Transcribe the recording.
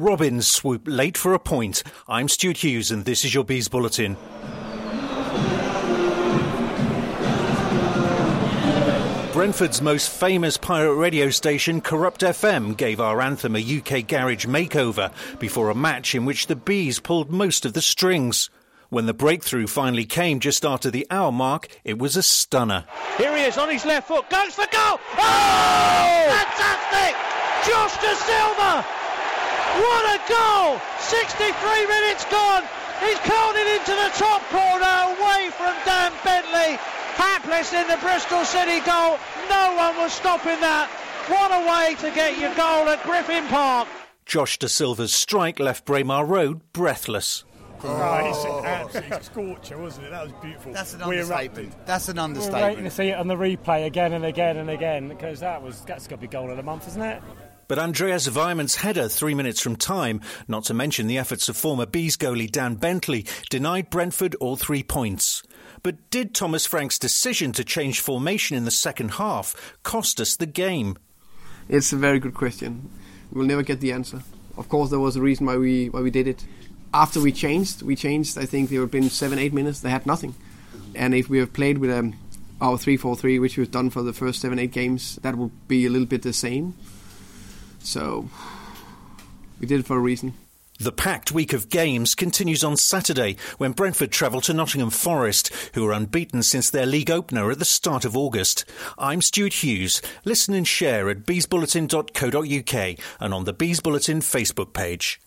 Robins swoop late for a point. I'm Stuart Hughes, and this is your Bees Bulletin. Brentford's most famous pirate radio station, Corrupt FM, gave our anthem a UK garage makeover before a match in which the Bees pulled most of the strings. When the breakthrough finally came just after the hour mark, it was a stunner. Here he is on his left foot, goes for goal! Oh! Fantastic! Josh Dasilva! What a goal! 63 minutes gone. He's curled it into the top corner away from Dan Bentley. Hapless in the Bristol City goal. No one was stopping that. What a way to get your goal at Griffin Park. Josh Dasilva's strike left Braemar Road breathless. Oh, it's an absolute scorcher, wasn't it? That was beautiful. That's an We're understatement. That's an understatement. We're waiting to see it on the replay again and again and again because that was that's got to be goal of the month, isn't it? But Andreas Weimann's header three minutes from time, not to mention the efforts of former Bees goalie Dan Bentley, denied Brentford all three points. But did Thomas Frank's decision to change formation in the second half cost us the game? It's a very good question. We'll never get the answer. Of course, there was a reason why we why we did it. After we changed, we changed. I think there have been seven, eight minutes. They had nothing. And if we have played with um, our three-four-three, which we've done for the first seven, eight games, that would be a little bit the same. So we did it for a reason. The packed week of games continues on Saturday when Brentford travel to Nottingham Forest, who are unbeaten since their league opener at the start of August. I'm Stuart Hughes. Listen and share at beesbulletin.co.uk and on the Bees Bulletin Facebook page.